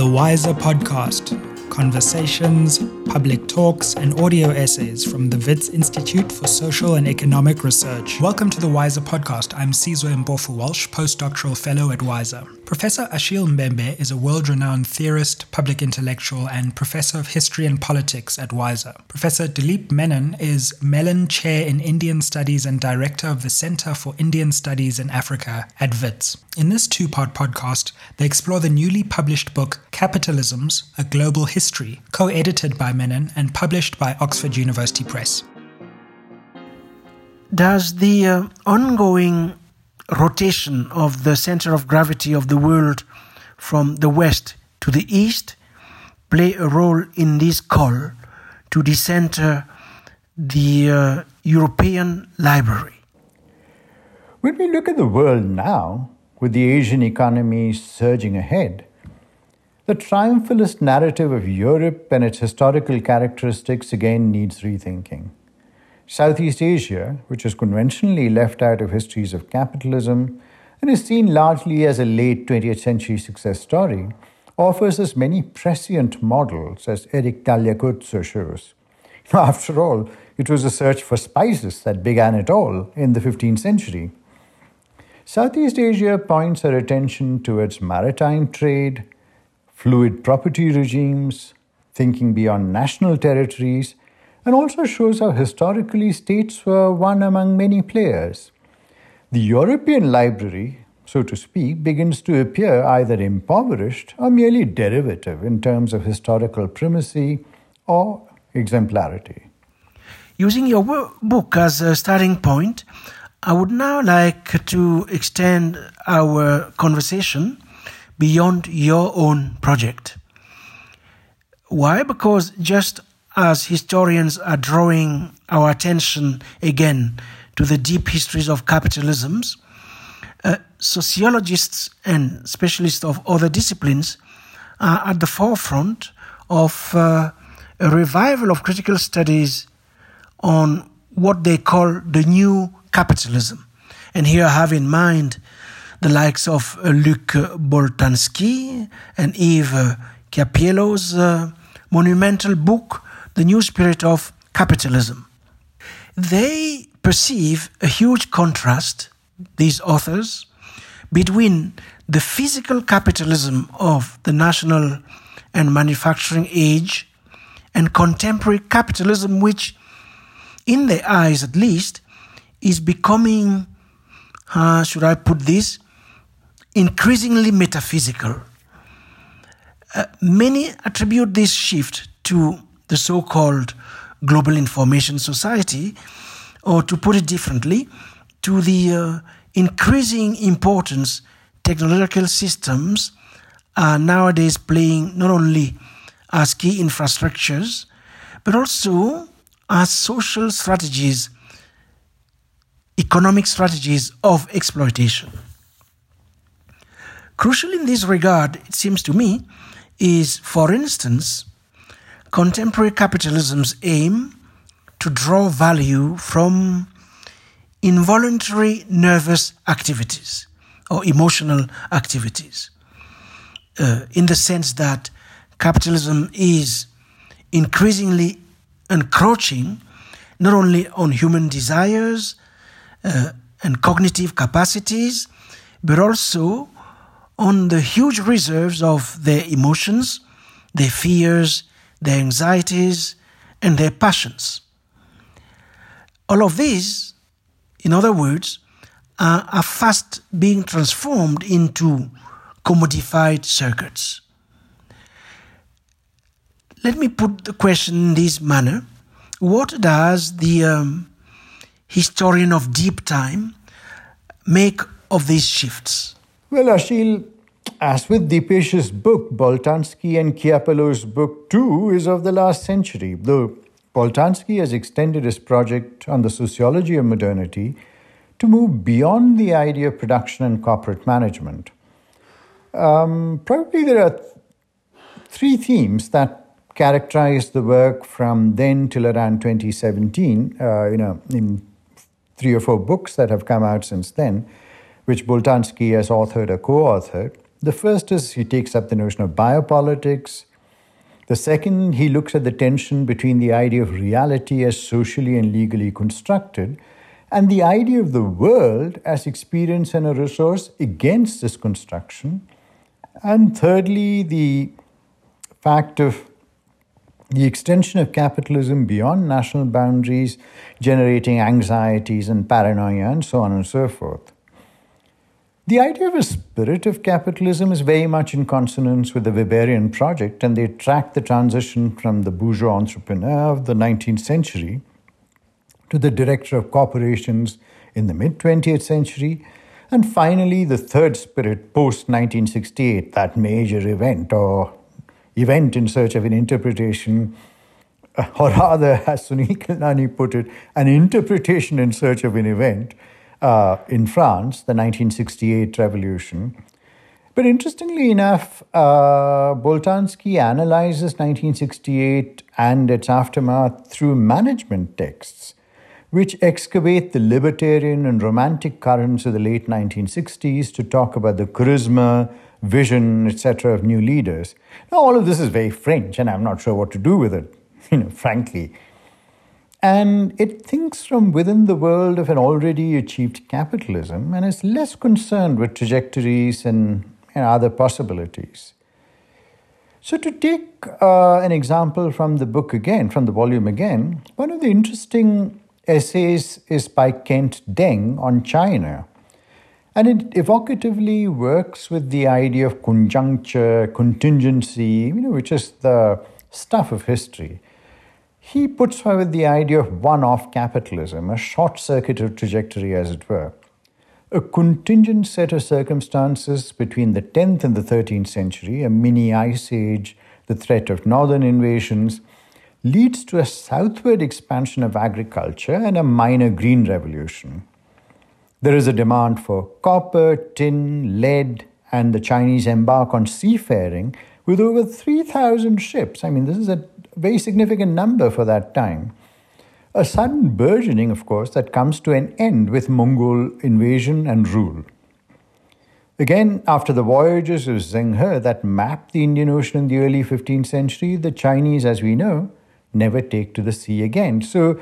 The Wiser Podcast conversations, public talks, and audio essays from the WITS Institute for Social and Economic Research. Welcome to the Wiser podcast. I'm Sizwe Mpofu Walsh, postdoctoral fellow at Wiser. Professor Achille Mbembe is a world renowned theorist, public intellectual, and professor of history and politics at Wiser. Professor Dilip Menon is Mellon Chair in Indian Studies and Director of the Center for Indian Studies in Africa at WITS. In this two part podcast, they explore the newly published book Capitalisms A Global History, co edited by Menon and published by Oxford University Press. Does the uh, ongoing rotation of the center of gravity of the world from the west to the east play a role in this call to decenter the uh, European library? When we look at the world now, with the Asian economy surging ahead, the triumphalist narrative of Europe and its historical characteristics again needs rethinking. Southeast Asia, which is conventionally left out of histories of capitalism and is seen largely as a late 20th century success story, offers as many prescient models as Eric Tagliacozzo shows. After all, it was a search for spices that began it all in the 15th century. Southeast Asia points our attention towards maritime trade, fluid property regimes, thinking beyond national territories, and also shows how historically states were one among many players. The European library, so to speak, begins to appear either impoverished or merely derivative in terms of historical primacy or exemplarity. Using your book as a starting point, I would now like to extend our conversation beyond your own project. Why? Because just as historians are drawing our attention again to the deep histories of capitalisms, uh, sociologists and specialists of other disciplines are at the forefront of uh, a revival of critical studies on what they call the new capitalism. And here I have in mind the likes of uh, Luc Boltanski and Eve Chiapello's uh, monumental book, The New Spirit of Capitalism. They perceive a huge contrast, these authors, between the physical capitalism of the national and manufacturing age and contemporary capitalism, which, in their eyes at least, is becoming, how should I put this, increasingly metaphysical. Uh, many attribute this shift to the so called global information society, or to put it differently, to the uh, increasing importance technological systems are nowadays playing not only as key infrastructures, but also as social strategies, economic strategies of exploitation. Crucial in this regard, it seems to me, is, for instance, contemporary capitalism's aim to draw value from involuntary nervous activities or emotional activities, uh, in the sense that capitalism is increasingly encroaching not only on human desires uh, and cognitive capacities, but also on the huge reserves of their emotions, their fears, their anxieties, and their passions. All of these, in other words, are, are fast being transformed into commodified circuits. Let me put the question in this manner What does the um, historian of deep time make of these shifts? Well, Achille, as with Dipesh's book, Boltanski and Chiapello's book too is of the last century, though Boltanski has extended his project on the sociology of modernity to move beyond the idea of production and corporate management. Um, probably there are th- three themes that characterize the work from then till around 2017, uh, you know, in three or four books that have come out since then which Boltanski has authored or co authored. The first is he takes up the notion of biopolitics. The second, he looks at the tension between the idea of reality as socially and legally constructed and the idea of the world as experience and a resource against this construction. And thirdly, the fact of the extension of capitalism beyond national boundaries, generating anxieties and paranoia, and so on and so forth. The idea of a spirit of capitalism is very much in consonance with the Weberian project, and they track the transition from the bourgeois entrepreneur of the 19th century to the director of corporations in the mid 20th century, and finally the third spirit post 1968, that major event or event in search of an interpretation, or rather, as Sunil Khilnani put it, an interpretation in search of an event uh, in France, the 1968 revolution. But interestingly enough, uh, analyzes 1968 and its aftermath through management texts, which excavate the libertarian and romantic currents of the late 1960s to talk about the charisma, vision, etc., of new leaders. Now, all of this is very French, and I'm not sure what to do with it, you know, frankly. And it thinks from within the world of an already achieved capitalism and is less concerned with trajectories and you know, other possibilities. So, to take uh, an example from the book again, from the volume again, one of the interesting essays is by Kent Deng on China. And it evocatively works with the idea of conjuncture, contingency, you know, which is the stuff of history. He puts forward the idea of one off capitalism, a short circuited trajectory, as it were. A contingent set of circumstances between the 10th and the 13th century, a mini ice age, the threat of northern invasions, leads to a southward expansion of agriculture and a minor green revolution. There is a demand for copper, tin, lead, and the Chinese embark on seafaring with over 3,000 ships. I mean, this is a very significant number for that time. A sudden burgeoning, of course, that comes to an end with Mongol invasion and rule. Again, after the voyages of Zheng He that mapped the Indian Ocean in the early 15th century, the Chinese, as we know, never take to the sea again. So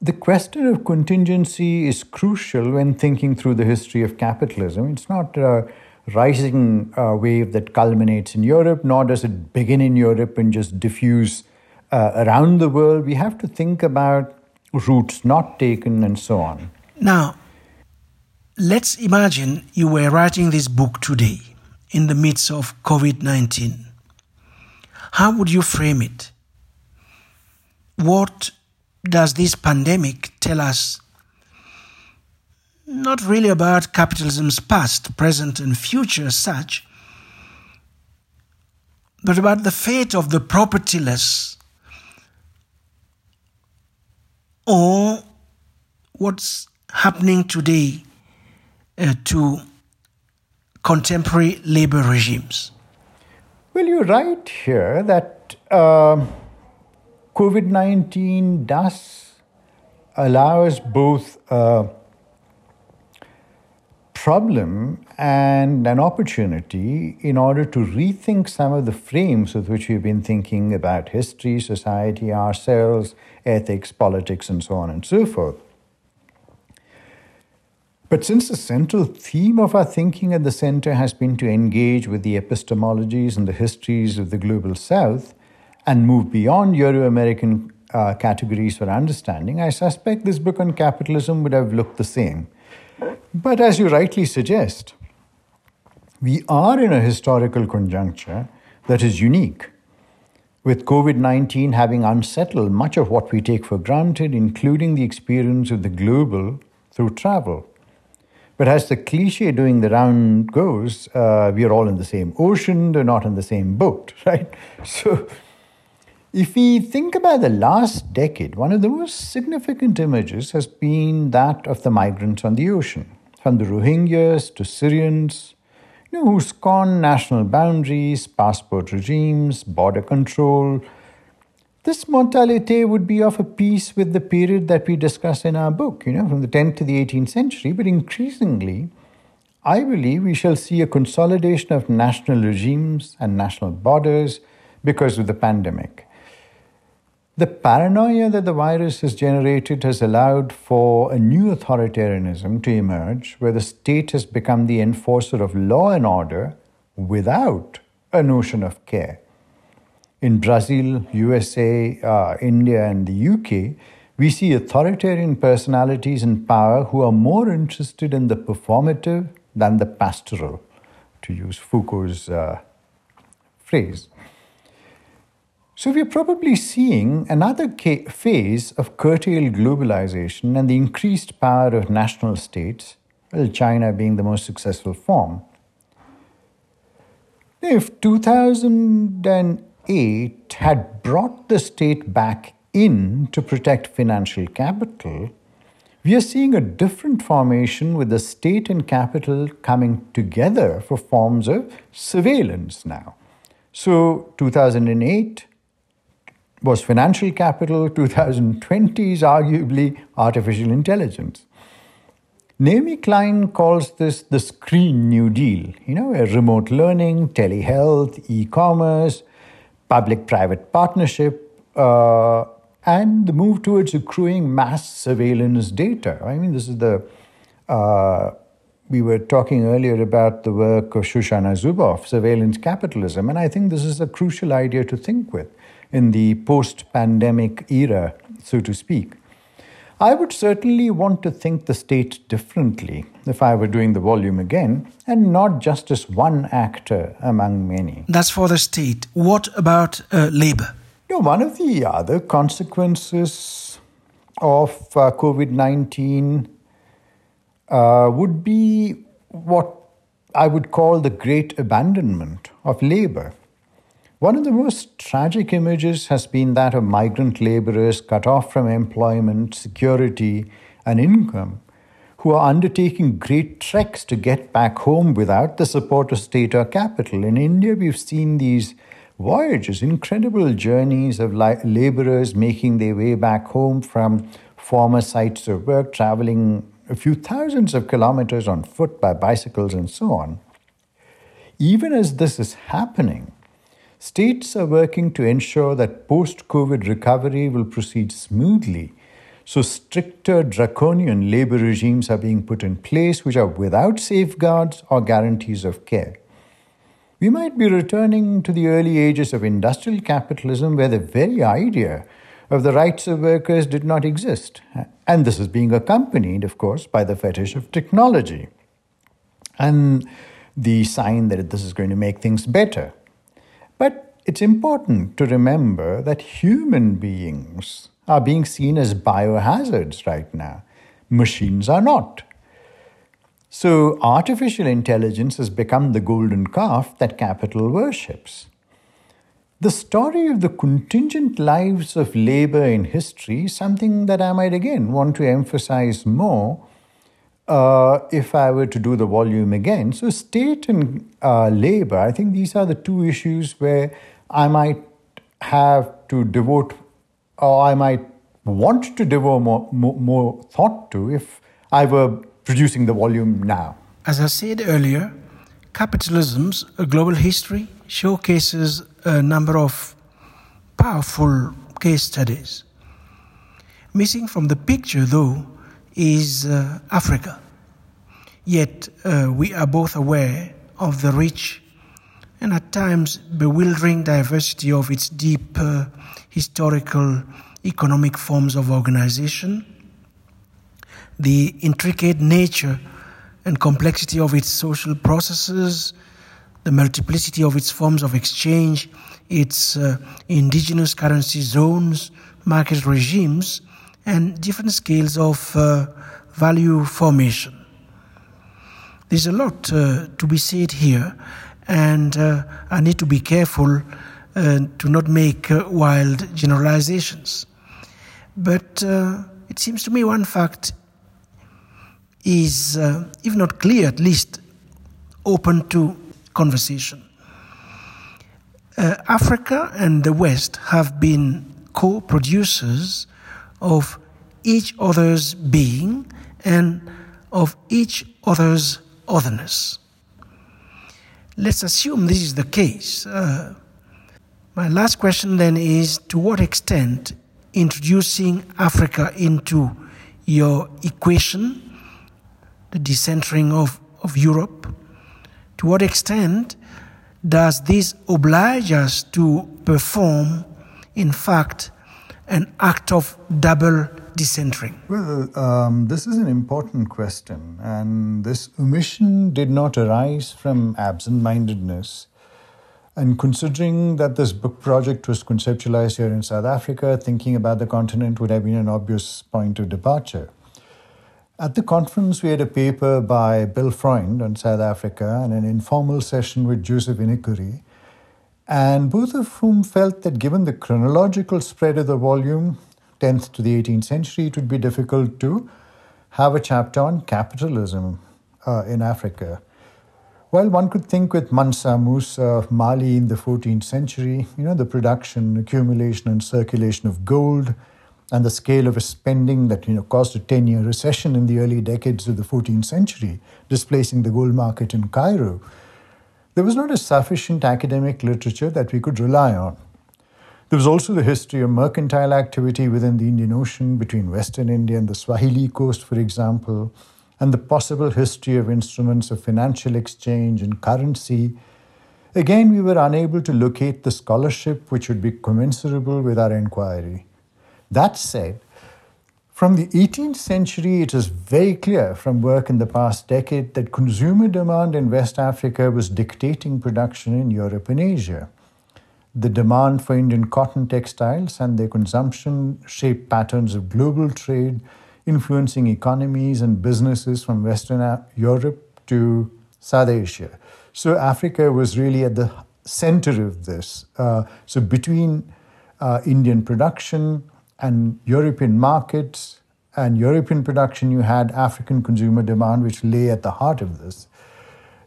the question of contingency is crucial when thinking through the history of capitalism. It's not a rising uh, wave that culminates in Europe, nor does it begin in Europe and just diffuse uh, around the world. We have to think about routes not taken and so on. Now, let's imagine you were writing this book today in the midst of COVID 19. How would you frame it? What does this pandemic tell us? Not really about capitalism's past, present, and future as such, but about the fate of the propertyless or what's happening today uh, to contemporary labor regimes. Well, you write here that. Uh COVID 19 does allow us both a problem and an opportunity in order to rethink some of the frames with which we've been thinking about history, society, ourselves, ethics, politics, and so on and so forth. But since the central theme of our thinking at the center has been to engage with the epistemologies and the histories of the global south, and move beyond Euro American uh, categories for understanding, I suspect this book on capitalism would have looked the same. But as you rightly suggest, we are in a historical conjuncture that is unique, with COVID 19 having unsettled much of what we take for granted, including the experience of the global through travel. But as the cliche doing the round goes, uh, we are all in the same ocean, they're not in the same boat, right? So if we think about the last decade, one of the most significant images has been that of the migrants on the ocean, from the Rohingyas to Syrians, you know, who scorn national boundaries, passport regimes, border control. This mortality would be of a piece with the period that we discuss in our book, you know, from the 10th to the 18th century, but increasingly, I believe we shall see a consolidation of national regimes and national borders because of the pandemic. The paranoia that the virus has generated has allowed for a new authoritarianism to emerge where the state has become the enforcer of law and order without a notion of care. In Brazil, USA, uh, India, and the UK, we see authoritarian personalities in power who are more interested in the performative than the pastoral, to use Foucault's uh, phrase. So we're probably seeing another phase of curtailed globalization and the increased power of national states, well, China being the most successful form. If 2008 had brought the state back in to protect financial capital, we are seeing a different formation with the state and capital coming together for forms of surveillance now. So, 2008 was financial capital, 2020 is arguably artificial intelligence. Naomi Klein calls this the screen new deal, you know, remote learning, telehealth, e commerce, public private partnership, uh, and the move towards accruing mass surveillance data. I mean, this is the. Uh, we were talking earlier about the work of Shoshana Zuboff, surveillance capitalism, and I think this is a crucial idea to think with in the post pandemic era, so to speak. I would certainly want to think the state differently if I were doing the volume again, and not just as one actor among many. That's for the state. What about uh, labor? You know, one of the other consequences of uh, COVID 19 uh, would be what I would call the great abandonment of labor. One of the most tragic images has been that of migrant laborers cut off from employment, security, and income who are undertaking great treks to get back home without the support of state or capital. In India, we've seen these voyages, incredible journeys of laborers making their way back home from former sites of work, traveling a few thousands of kilometers on foot, by bicycles, and so on. Even as this is happening, states are working to ensure that post COVID recovery will proceed smoothly. So, stricter draconian labor regimes are being put in place, which are without safeguards or guarantees of care we might be returning to the early ages of industrial capitalism where the very idea of the rights of workers did not exist. And this is being accompanied, of course, by the fetish of technology and the sign that this is going to make things better. It's important to remember that human beings are being seen as biohazards right now. Machines are not. So, artificial intelligence has become the golden calf that capital worships. The story of the contingent lives of labor in history is something that I might again want to emphasize more uh, if I were to do the volume again. So, state and uh, labor, I think these are the two issues where I might have to devote, or I might want to devote more, more, more thought to if I were producing the volume now. As I said earlier, capitalism's global history showcases a number of powerful case studies. Missing from the picture, though, is uh, Africa. Yet uh, we are both aware of the rich and at times bewildering diversity of its deep historical economic forms of organization the intricate nature and complexity of its social processes, the multiplicity of its forms of exchange, its uh, indigenous currency zones, market regimes, and different scales of uh, value formation. There's a lot uh, to be said here, and uh, I need to be careful uh, to not make uh, wild generalizations. But it seems to me one fact is, uh, if not clear, at least open to conversation. Uh, Africa and the West have been co producers of each other's being and of each other's otherness. Let's assume this is the case. Uh, my last question then is to what extent introducing Africa into your equation, the decentering of, of Europe, to what extent does this oblige us to perform, in fact, an act of double decentering? Well, um, this is an important question, and this omission did not arise from absent mindedness. And considering that this book project was conceptualized here in South Africa, thinking about the continent would have been an obvious point of departure. At the conference, we had a paper by Bill Freund on South Africa and an informal session with Joseph Inikori, and both of whom felt that given the chronological spread of the volume, 10th to the 18th century, it would be difficult to have a chapter on capitalism uh, in Africa. While one could think with Mansa Musa, of Mali in the 14th century, you know, the production, accumulation, and circulation of gold, and the scale of spending that you know caused a 10-year recession in the early decades of the 14th century, displacing the gold market in Cairo, there was not a sufficient academic literature that we could rely on. There was also the history of mercantile activity within the Indian Ocean between Western India and the Swahili coast, for example, and the possible history of instruments of financial exchange and currency. Again, we were unable to locate the scholarship which would be commensurable with our inquiry. That said, from the 18th century, it is very clear from work in the past decade that consumer demand in West Africa was dictating production in Europe and Asia. The demand for Indian cotton textiles and their consumption shaped patterns of global trade, influencing economies and businesses from Western Europe to South Asia. So Africa was really at the center of this. Uh, so between uh, Indian production, and European markets and European production, you had African consumer demand, which lay at the heart of this.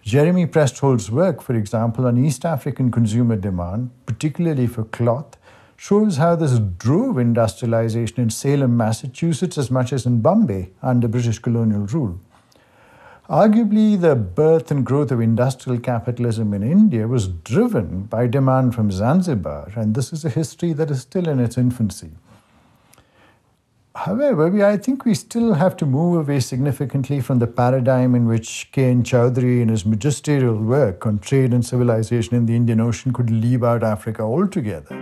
Jeremy Prestholdt's work, for example, on East African consumer demand, particularly for cloth, shows how this drove industrialization in Salem, Massachusetts, as much as in Bombay under British colonial rule. Arguably, the birth and growth of industrial capitalism in India was driven by demand from Zanzibar, and this is a history that is still in its infancy. However, we, I think we still have to move away significantly from the paradigm in which K.N. Chaudhuri, in his magisterial work on trade and civilization in the Indian Ocean, could leave out Africa altogether.